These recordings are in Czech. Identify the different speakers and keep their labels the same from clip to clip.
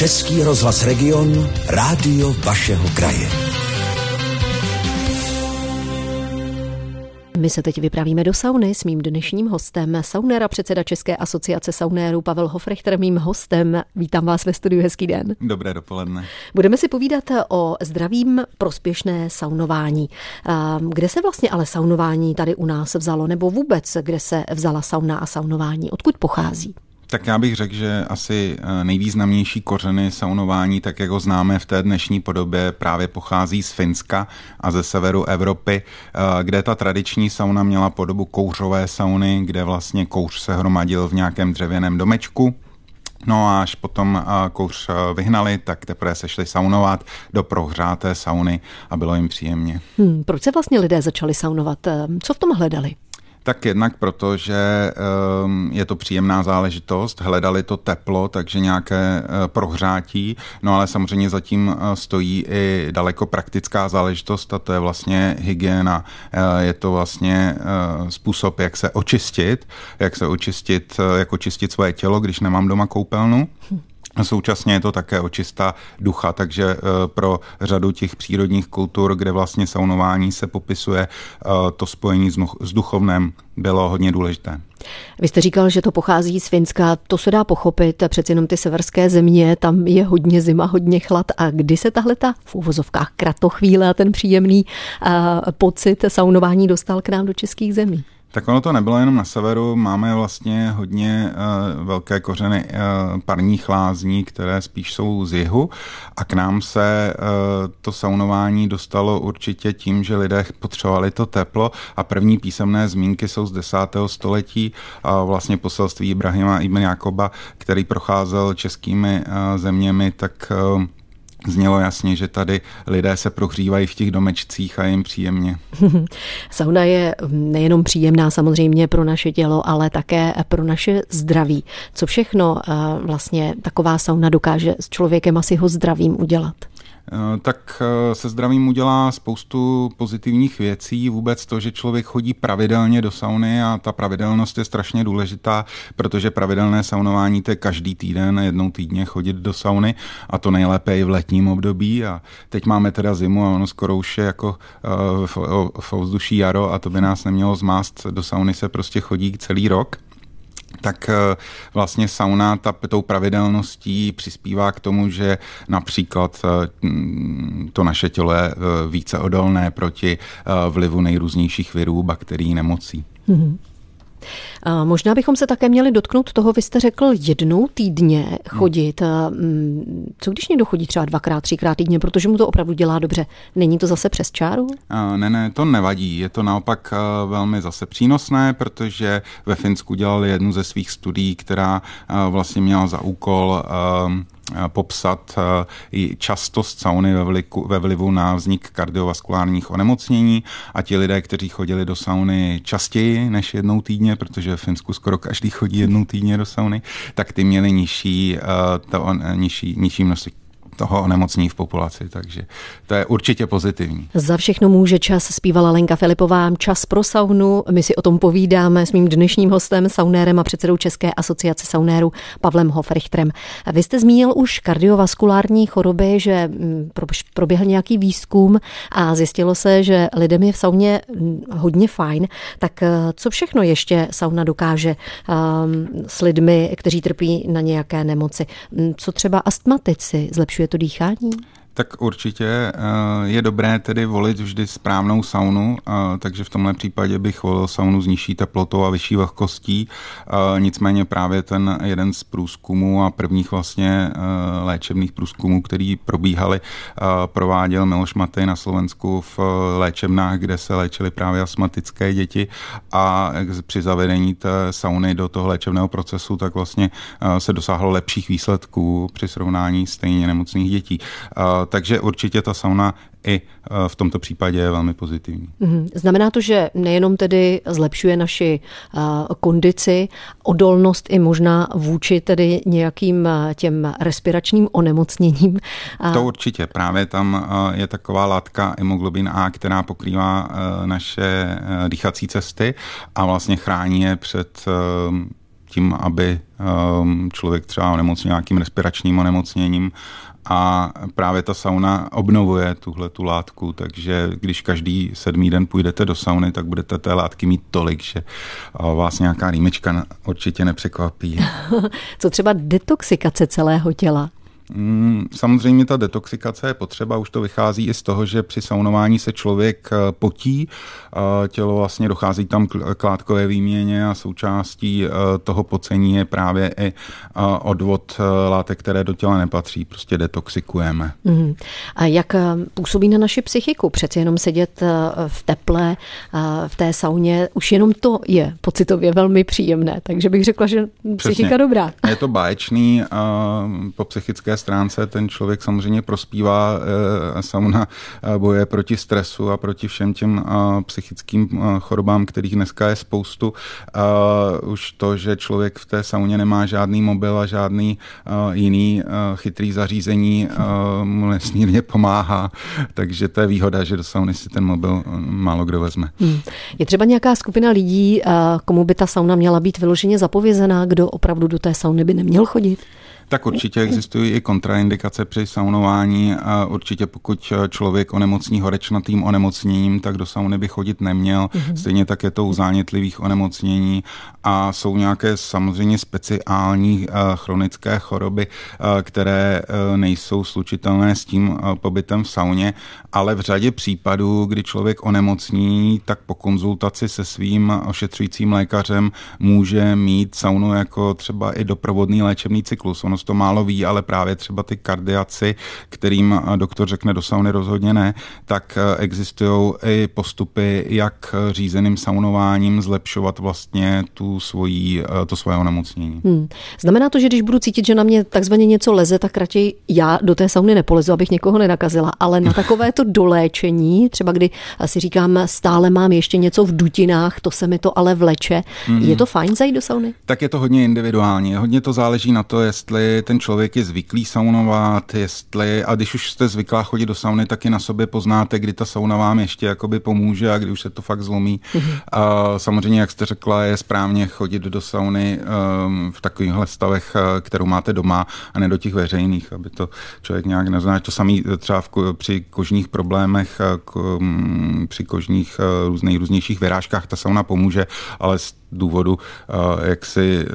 Speaker 1: Český rozhlas Region, rádio vašeho kraje.
Speaker 2: My se teď vypravíme do sauny s mým dnešním hostem, saunéra předseda České asociace saunérů Pavel Hofrechter, mým hostem. Vítám vás ve studiu, hezký den.
Speaker 3: Dobré dopoledne.
Speaker 2: Budeme si povídat o zdravým prospěšné saunování. Kde se vlastně ale saunování tady u nás vzalo, nebo vůbec kde se vzala sauna a saunování? Odkud pochází?
Speaker 3: Tak já bych řekl, že asi eh, nejvýznamnější kořeny saunování, tak jak ho známe v té dnešní podobě, právě pochází z Finska a ze severu Evropy, eh, kde ta tradiční sauna měla podobu kouřové sauny, kde vlastně kouř se hromadil v nějakém dřevěném domečku. No a až potom eh, kouř vyhnali, tak teprve se šli saunovat do prohřáté sauny a bylo jim příjemně.
Speaker 2: Hmm, proč se vlastně lidé začali saunovat? Co v tom hledali?
Speaker 3: Tak jednak proto, že ehm, je to příjemná záležitost, hledali to teplo, takže nějaké eh, prohřátí, no ale samozřejmě zatím eh, stojí i daleko praktická záležitost a to je vlastně hygiena. Eh, je to vlastně způsob, jak se očistit, jak se očistit, jak očistit svoje tělo, když nemám doma koupelnu. Současně je to také očista ducha, takže pro řadu těch přírodních kultur, kde vlastně saunování se popisuje, to spojení s duchovném bylo hodně důležité.
Speaker 2: Vy jste říkal, že to pochází z Finska, to se dá pochopit, přeci jenom ty severské země, tam je hodně zima, hodně chlad a kdy se tahle ta v úvozovkách kratochvíle a ten příjemný pocit saunování dostal k nám do českých zemí?
Speaker 3: Tak ono to nebylo jenom na severu, máme vlastně hodně uh, velké kořeny uh, parních lázní, které spíš jsou z jihu a k nám se uh, to saunování dostalo určitě tím, že lidé potřebovali to teplo a první písemné zmínky jsou z 10. století a vlastně poselství Ibrahima ibn Jakoba, který procházel českými uh, zeměmi, tak uh, znělo jasně, že tady lidé se prohřívají v těch domečcích a jim příjemně.
Speaker 2: Sauna je nejenom příjemná samozřejmě pro naše tělo, ale také pro naše zdraví. Co všechno eh, vlastně taková sauna dokáže s člověkem asi ho zdravím udělat?
Speaker 3: Eh, tak eh, se zdravím udělá spoustu pozitivních věcí. Vůbec to, že člověk chodí pravidelně do sauny a ta pravidelnost je strašně důležitá, protože pravidelné saunování to je každý týden, jednou týdně chodit do sauny a to nejlépe i v letním období. A teď máme teda zimu a ono skoro už je jako eh, v, v ovzduší jaro a to by nás nemělo zmást. Do sauny se prostě chodí celý rok tak eh, vlastně sauna ta, tou pravidelností přispívá k tomu, že například eh, to naše tělo je eh, více odolné proti vlivu nejrůznějších virů, bakterií, nemocí. Mm-hmm.
Speaker 2: A možná bychom se také měli dotknout toho, vy jste řekl jednou týdně chodit. Hmm. Co když někdo chodí třeba dvakrát, třikrát týdně, protože mu to opravdu dělá dobře? Není to zase přes čáru?
Speaker 3: Ne, ne, to nevadí. Je to naopak velmi zase přínosné, protože ve Finsku dělali jednu ze svých studií, která vlastně měla za úkol Eh, popsat eh, i častost sauny ve vlivu, ve vlivu na vznik kardiovaskulárních onemocnění. A ti lidé, kteří chodili do sauny častěji než jednou týdně, protože v Finsku skoro každý chodí jednou týdně do sauny, tak ty měli nižší, eh, to, nižší, nižší množství toho onemocnění v populaci, takže to je určitě pozitivní.
Speaker 2: Za všechno může čas, zpívala Lenka Filipová, čas pro saunu. My si o tom povídáme s mým dnešním hostem, saunérem a předsedou České asociace saunérů Pavlem Hofrichtrem. Vy jste zmínil už kardiovaskulární choroby, že mm, proběhl nějaký výzkum a zjistilo se, že lidem je v sauně mm, hodně fajn. Tak eh, co všechno ještě sauna dokáže um, s lidmi, kteří trpí na nějaké nemoci? Mm, co třeba astmatici? Zlepšuje to dýchání?
Speaker 3: Tak určitě eh, je dobré tedy volit vždy správnou saunu, eh, takže v tomhle případě bych volil saunu s nižší teplotou a vyšší vlhkostí. Eh, nicméně právě ten jeden z průzkumů a prvních vlastně léčebných průzkumů, který probíhaly, prováděl Miloš Matej na Slovensku v léčebnách, kde se léčily právě astmatické děti a při zavedení té sauny do toho léčebného procesu, tak vlastně se dosáhlo lepších výsledků při srovnání stejně nemocných dětí takže určitě ta sauna i e, v tomto případě je velmi pozitivní.
Speaker 2: Mhm. Znamená to, že nejenom tedy zlepšuje naši e, kondici, odolnost i možná vůči tedy nějakým těm respiračním onemocněním.
Speaker 3: To určitě. Právě tam je taková látka hemoglobin A, která pokrývá naše dýchací cesty a vlastně chrání je před tím, aby člověk třeba onemocnil nějakým respiračním onemocněním a právě ta sauna obnovuje tuhle tu látku, takže když každý sedmý den půjdete do sauny, tak budete té látky mít tolik, že vás nějaká rýmečka určitě nepřekvapí.
Speaker 2: Co třeba detoxikace celého těla?
Speaker 3: Mm, samozřejmě ta detoxikace je potřeba, už to vychází i z toho, že při saunování se člověk eh, potí, tělo vlastně dochází tam k látkové výměně a součástí eh, toho pocení je právě i eh, odvod látek, které do těla nepatří, prostě detoxikujeme. Mm.
Speaker 2: A jak působí na naši psychiku? Přeci jenom sedět v teple, v té sauně, už jenom to je pocitově velmi příjemné, takže bych řekla, že psychika Přesně. dobrá.
Speaker 3: Je to báječný, po psychické stránce ten člověk samozřejmě prospívá, eh, sauna eh, boje proti stresu a proti všem těm eh, psychickým chorobám, kterých dneska je spoustu. Už to, že člověk v té sauně nemá žádný mobil a žádný jiný chytrý zařízení mu nesmírně pomáhá, takže to je výhoda, že do sauny si ten mobil málo kdo vezme. Hmm.
Speaker 2: Je třeba nějaká skupina lidí, komu by ta sauna měla být vyloženě zapovězená, kdo opravdu do té sauny by neměl chodit?
Speaker 3: Tak určitě existují i kontraindikace při saunování. A určitě pokud člověk onemocní horečnatým onemocněním, tak do sauny by chodit neměl. Mm-hmm. Stejně tak je to u zánětlivých onemocnění a jsou nějaké samozřejmě speciální uh, chronické choroby, uh, které nejsou slučitelné s tím pobytem v sauně, ale v řadě případů, kdy člověk onemocní, tak po konzultaci se svým ošetřujícím lékařem může mít saunu jako třeba i doprovodný léčebný cyklus. Ono to málo ví, ale právě třeba ty kardiaci, kterým doktor řekne do sauny rozhodně ne, tak existují i postupy, jak řízeným saunováním zlepšovat vlastně tu svoji, to svoje onemocnění. Hmm.
Speaker 2: Znamená to, že když budu cítit, že na mě takzvaně něco leze, tak raději já do té sauny nepolezu, abych někoho nenakazila, ale na takové to doléčení, třeba kdy si říkám, stále mám ještě něco v dutinách, to se mi to ale vleče. Hmm. Je to fajn zajít do sauny?
Speaker 3: Tak je to hodně individuální. Hodně to záleží na to, jestli ten člověk je zvyklý saunovat, jestli, a když už jste zvyklá chodit do sauny, tak i na sobě poznáte, kdy ta sauna vám ještě jakoby pomůže a kdy už se to fakt zlomí. Mm-hmm. A samozřejmě, jak jste řekla, je správně chodit do sauny um, v takovýchhle stavech, uh, kterou máte doma a ne do těch veřejných, aby to člověk nějak nezná. To samý třeba v, při kožních problémech, uh, k, um, při kožních uh, různých, různějších vyrážkách ta sauna pomůže, ale důvodu jaksi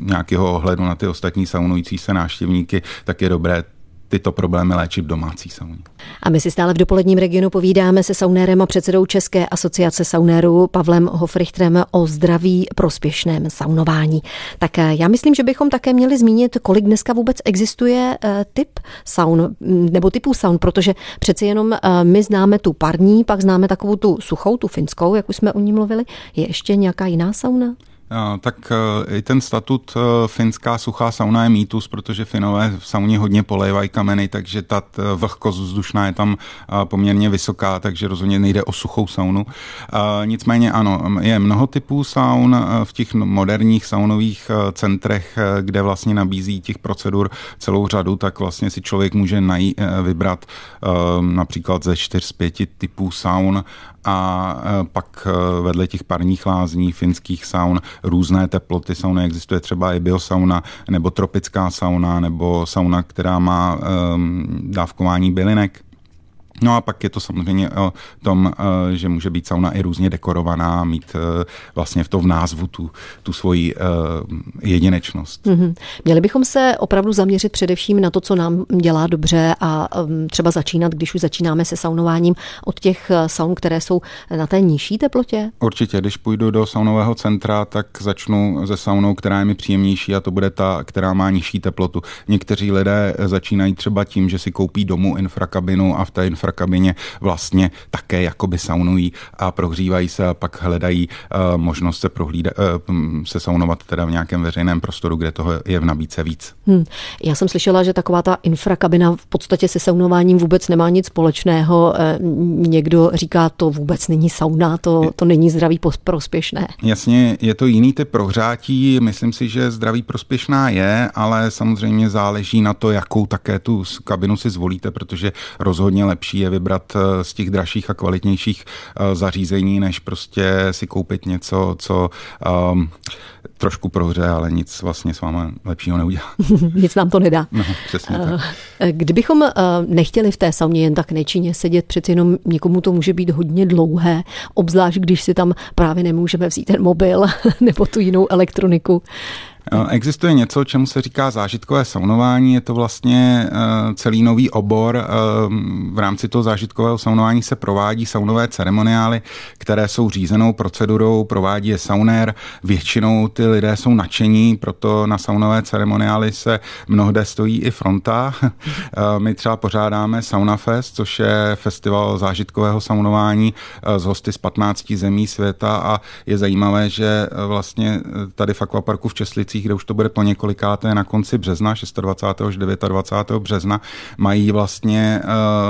Speaker 3: nějakého ohledu na ty ostatní saunující se návštěvníky, tak je dobré tyto problémy léčit v domácí sauně.
Speaker 2: My si stále v dopoledním regionu povídáme se saunérem a předsedou České asociace saunérů Pavlem Hofrichtrem o zdraví prospěšném saunování. Tak eh, já myslím, že bychom také měli zmínit, kolik dneska vůbec existuje eh, typ saun nebo typů saun, protože přeci jenom eh, my známe tu parní, pak známe takovou tu suchou, tu finskou, jak už jsme o ní mluvili. Je ještě nějaká jiná sauna?
Speaker 3: Tak e, i ten statut e, finská suchá sauna je mýtus, protože Finové v sauně hodně polévají kameny, takže ta vlhkost vzdušná je tam poměrně vysoká, takže rozhodně nejde o suchou saunu. Nicméně ano, je mnoho typů saun v těch moderních saunových centrech, kde vlastně nabízí těch procedur celou řadu, tak vlastně si člověk může najít, vybrat například ze 4-5 typů saun a e, pak e, vedle těch parních lázní, finských saun, různé teploty sauny, existuje třeba i biosauna, nebo tropická sauna, nebo sauna, která má um, dávkování bylinek. No a pak je to samozřejmě o tom, eh, že může být sauna i různě dekorovaná, mít eh, vlastně v tom názvu tu, tu svoji eh, jedinečnost. Mm-hmm.
Speaker 2: Měli bychom se opravdu zaměřit především na to, co nám dělá dobře a ehm, třeba začínat, když už začínáme se saunováním od těch saun, které jsou na té nižší teplotě?
Speaker 3: Určitě, když půjdu do saunového centra, tak začnu ze saunou, která je mi příjemnější a to bude ta, která má nižší teplotu. Někteří lidé začínají třeba tím, že si koupí domů infrakabinu a v té infra infrakabině vlastně také jakoby saunují a prohřívají se a pak hledají uh, možnost se prohlídat, uh, se saunovat teda v nějakém veřejném prostoru, kde toho je v nabídce víc. Hmm.
Speaker 2: Já jsem slyšela, že taková ta infrakabina v podstatě se saunováním vůbec nemá nic společného. Eh, někdo říká, to vůbec není sauna, to, to není zdraví prospěšné.
Speaker 3: Jasně, je to jiný typ prohřátí. Myslím si, že zdraví prospěšná je, ale samozřejmě záleží na to, jakou také tu kabinu si zvolíte, protože rozhodně lepší je vybrat z těch dražších a kvalitnějších zařízení, než prostě si koupit něco, co um, trošku prohře, ale nic vlastně s váma lepšího neudělá.
Speaker 2: nic nám to nedá.
Speaker 3: No, přesně tak.
Speaker 2: Kdybychom nechtěli v té sauně jen tak nečinně sedět, přeci jenom někomu to může být hodně dlouhé, obzvlášť když si tam právě nemůžeme vzít ten mobil nebo tu jinou elektroniku.
Speaker 3: Eh, existuje něco, čemu se říká zážitkové saunování. Je to vlastně eh, celý nový obor. Eh, v rámci toho zážitkového saunování se provádí saunové ceremoniály, které jsou řízenou procedurou, provádí je saunér. Většinou ty lidé jsou nadšení, proto na saunové ceremoniály se mnohde stojí i fronta. My třeba pořádáme Sauna Fest, což je festival zážitkového saunování z hosty z 15 zemí světa a je zajímavé, že vlastně tady v Aquaparku v Česlicích kde už to bude po několikáté na konci března, 26. až 29. března, mají vlastně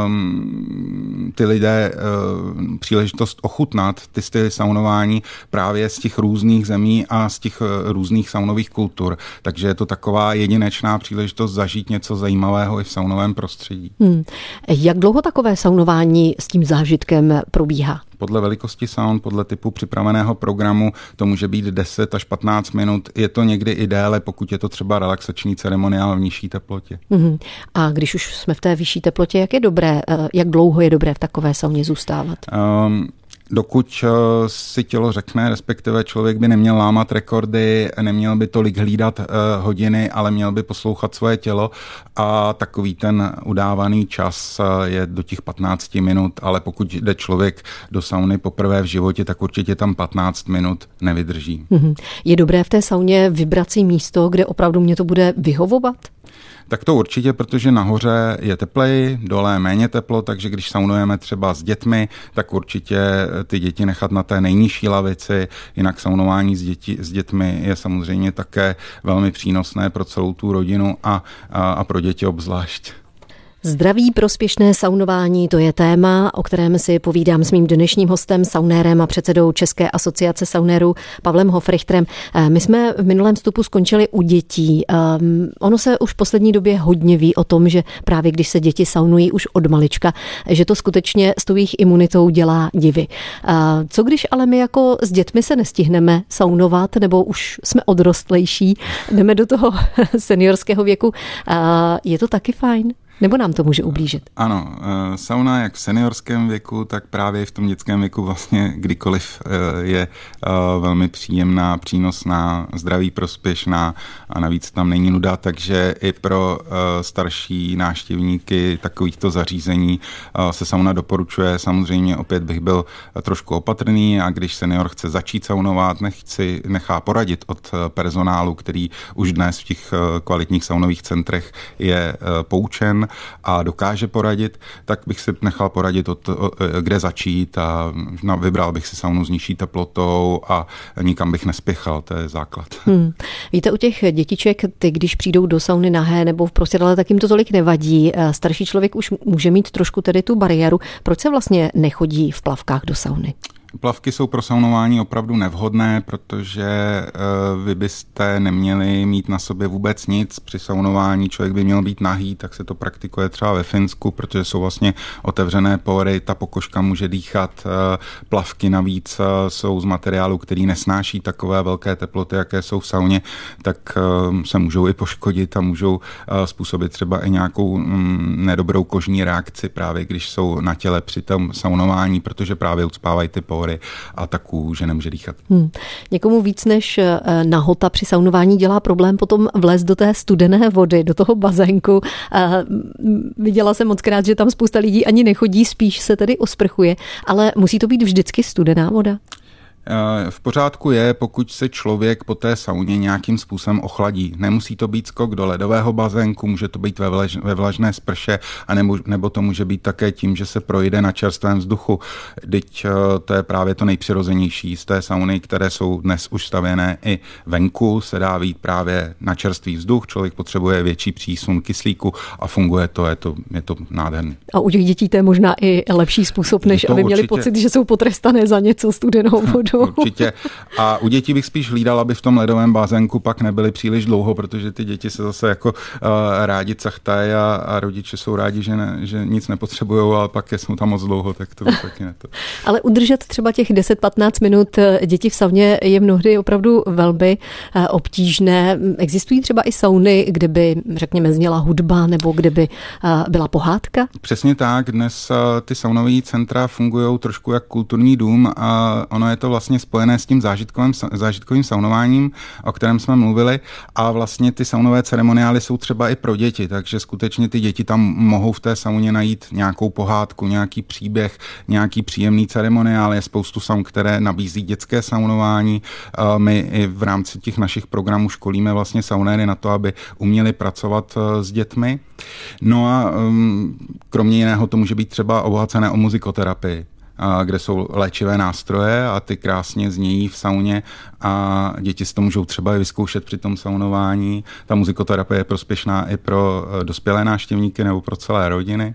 Speaker 3: um, ty lidé um, příležitost ochutnat ty styly saunování právě z těch různých zemí a z těch uh, různých saunových kultur. Takže je to taková jedinečná příležitost zažít něco zajímavého i v saunovém prostředí. Hmm.
Speaker 2: Jak dlouho takové saunování s tím zážitkem probíhá?
Speaker 3: Podle velikosti sound, podle typu připraveného programu, to může být 10 až 15 minut. Je to někdy i déle, pokud je to třeba relaxační ceremoniál v nižší teplotě. Mm-hmm.
Speaker 2: A když už jsme v té vyšší teplotě, jak je dobré, eh, jak dlouho je dobré v takové sauně zůstávat? Um,
Speaker 3: dokud eh, si tělo řekne, respektive člověk by neměl lámat rekordy, neměl by tolik hlídat eh, hodiny, ale měl by poslouchat svoje tělo a takový ten udávaný čas eh, je do těch 15 minut, ale pokud jde člověk do sauny poprvé v životě, tak určitě tam 15 minut nevydrží. Mhm.
Speaker 2: Je dobré v té sauně vybrat si místo, kde opravdu mě to bude vyhovovat?
Speaker 3: Tak to určitě, protože nahoře je teplej, dole je méně teplo, takže když saunujeme třeba s dětmi, tak určitě ty děti nechat na té nejnižší lavici. Jinak saunování s, děti, s dětmi je samozřejmě také velmi přínosné pro celou tu rodinu a, a, a pro děti obzvlášť.
Speaker 2: Zdraví prospěšné saunování, to je téma, o kterém si povídám s mým dnešním hostem, saunérem a předsedou České asociace saunérů Pavlem Hofrichtrem. Eh, my jsme v minulém vstupu skončili u dětí. Um, ono se už v poslední době hodně ví o tom, že právě když se děti saunují už od malička, že to skutečně s tou jejich imunitou dělá divy. Uh, co když ale my jako s dětmi se nestihneme saunovat, nebo už jsme odrostlejší, jdeme do toho seniorského věku, uh, je to taky fajn? Nebo nám to může ublížit?
Speaker 3: Ano, eh, sauna jak v seniorském věku, tak právě v tom dětském věku vlastně kdykoliv eh, je eh, velmi příjemná, přínosná, zdraví prospěšná a navíc tam není nuda, takže i pro starší návštěvníky takovýchto zařízení se sauna doporučuje. Samozřejmě opět bych byl trošku opatrný a když senior chce začít saunovat, nechci, nechá poradit od personálu, který už dnes v těch kvalitních saunových centrech je poučen, a dokáže poradit, tak bych si nechal poradit, od, kde začít a vybral bych si saunu s nižší teplotou a nikam bych nespěchal, to je základ. Hmm.
Speaker 2: Víte, u těch dětiček, ty když přijdou do sauny nahé nebo v prostředale, tak jim to tolik nevadí. Starší člověk už může mít trošku tedy tu bariéru. Proč se vlastně nechodí v plavkách do sauny?
Speaker 3: Plavky jsou pro saunování opravdu nevhodné, protože eh, vy byste neměli mít na sobě vůbec nic při saunování. Člověk by měl být nahý, tak se to praktikuje třeba ve Finsku, protože jsou vlastně otevřené pory, ta pokožka může dýchat. Eh, plavky navíc eh, jsou z materiálu, který nesnáší takové velké teploty, jaké jsou v sauně, tak se můžou i poškodit a můžou způsobit třeba i nějakou mm, nedobrou kožní reakci právě když jsou na těle při tom saunování, protože právě ucpávají ty pory pory a ta kůže nemůže dýchat. Hmm.
Speaker 2: Někomu víc než eh, nahota při saunování dělá problém potom vlézt do té studené vody, do toho bazénku. Viděla jsem moc krát, že tam spousta lidí ani nechodí, spíš se tedy osprchuje, ale musí to být vždycky studená voda?
Speaker 3: V pořádku je, pokud se člověk po té sauně nějakým způsobem ochladí. Nemusí to být skok do ledového bazénku, může to být ve, vlaž, ve vlažné sprše, a nebo, nebo to může být také tím, že se projde na čerstvém vzduchu. Teď eh, to je právě to nejpřirozenější z té sauny, které jsou dnes už stavěné i venku, se dá vít právě na čerstvý vzduch, člověk potřebuje větší přísun kyslíku a funguje to, je to, je to nádherné.
Speaker 2: A u těch dětí to je možná i lepší způsob, než aby určitě... měli pocit, že jsou potrestané za něco studenou vodou opravdu.
Speaker 3: Určitě. A u dětí bych spíš hlídal, aby v tom ledovém bazénku pak nebyly příliš dlouho, protože ty děti se zase jako uh, rádi cachtají a, a rodiče jsou rádi, že, ne, že nic nepotřebují, ale pak jsou tam moc dlouho, tak to taky ne to.
Speaker 2: Ale udržet třeba těch 10-15 minut eh, děti v sauně je mnohdy opravdu velmi eh, obtížné. Existují třeba i sauny, kde by, řekněme, zněla hudba nebo kde by byla pohádka?
Speaker 3: Přesně tak. Dnes ty saunové centra fungují trošku jak kulturní dům a ono je to vlastně spojené s tím zážitkovým, zážitkovým saunováním, o kterém jsme mluvili a vlastně ty saunové ceremoniály jsou třeba i pro děti, takže skutečně ty děti tam mohou v té sauně najít nějakou pohádku, nějaký příběh, nějaký příjemný ceremoniál. Je spoustu saun, které nabízí dětské saunování. My i v rámci těch našich programů školíme vlastně saunéry na to, aby uměli pracovat e, s dětmi. No a um, kromě jiného to může být třeba obohacené o muzikoterapii kde jsou léčivé nástroje a ty krásně znějí v sauně a děti si to můžou třeba i vyzkoušet při tom saunování. Ta muzikoterapie je prospěšná i pro e, dospělé návštěvníky nebo pro celé rodiny.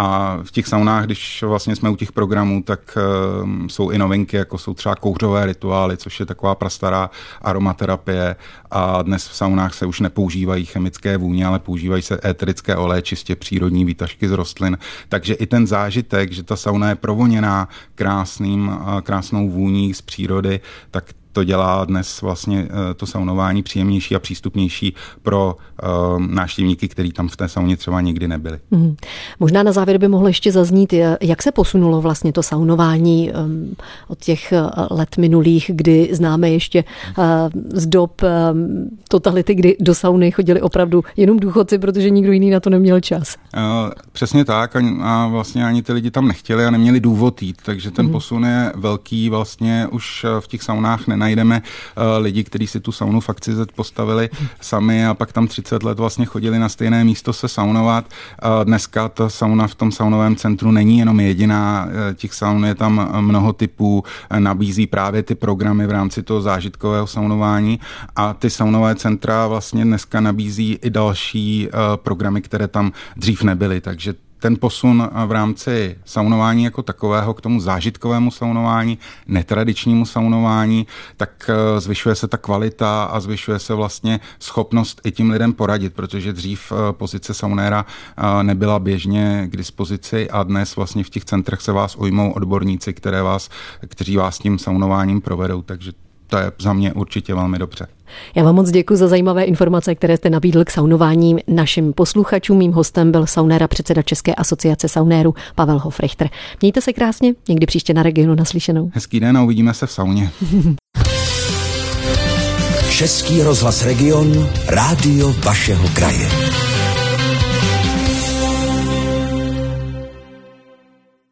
Speaker 3: A v těch saunách, když vlastně jsme u těch programů, tak uh, jsou i novinky, jako jsou třeba kouřové rituály, což je taková prastará aromaterapie. A dnes v saunách se už nepoužívají chemické vůně, ale používají se éterické oleje, čistě přírodní výtažky z rostlin. Takže i ten zážitek, že ta sauna je provoněná krásným, krásnou vůní z přírody, tak to dělá dnes vlastně eh, to saunování příjemnější a přístupnější pro uh, návštěvníky, kteří tam v té sauně třeba nikdy nebyli. Hmm.
Speaker 2: Možná na závěr by mohlo ještě zaznít, jak se posunulo vlastně to saunování um, od těch eh, let minulých, kdy známe ještě z dob um, totality, kdy do sauny chodili opravdu jenom důchodci, protože nikdo jiný na to neměl čas.
Speaker 3: Přesně tak a, a vlastně ani ty lidi tam nechtěli a neměli důvod jít, takže ten hmm. posun je velký, vlastně už v těch saunách nenajdeme najdeme uh, lidi, kteří si tu saunu fakt postavili sami a pak tam 30 let vlastně chodili na stejné místo se saunovat. Uh, dneska ta sauna v tom saunovém centru není jenom jediná, uh, těch saun je tam mnoho typů, nabízí právě ty programy v rámci toho zážitkového saunování a ty saunové centra vlastně dneska nabízí i další programy, které tam dřív nebyly, takže ten posun v rámci saunování jako takového k tomu zážitkovému saunování, netradičnímu saunování, tak eh, zvyšuje se ta kvalita a zvyšuje se vlastně schopnost i tím lidem poradit, protože dřív eh, pozice saunéra eh, nebyla běžně k dispozici a dnes vlastně v těch centrech se vás ujmou odborníci, které vás, kteří vás tím saunováním provedou, takže to je za mě určitě velmi dobře.
Speaker 2: Já vám moc děkuji za zajímavé informace, které jste nabídl k saunování našim posluchačům. Mým hostem byl saunéra předseda České asociace saunéru Pavel Hofrichter. Mějte se krásně, někdy příště na regionu naslyšenou.
Speaker 3: Hezký den a uvidíme se v sauně.
Speaker 1: Český rozhlas Region, rádio vašeho kraje.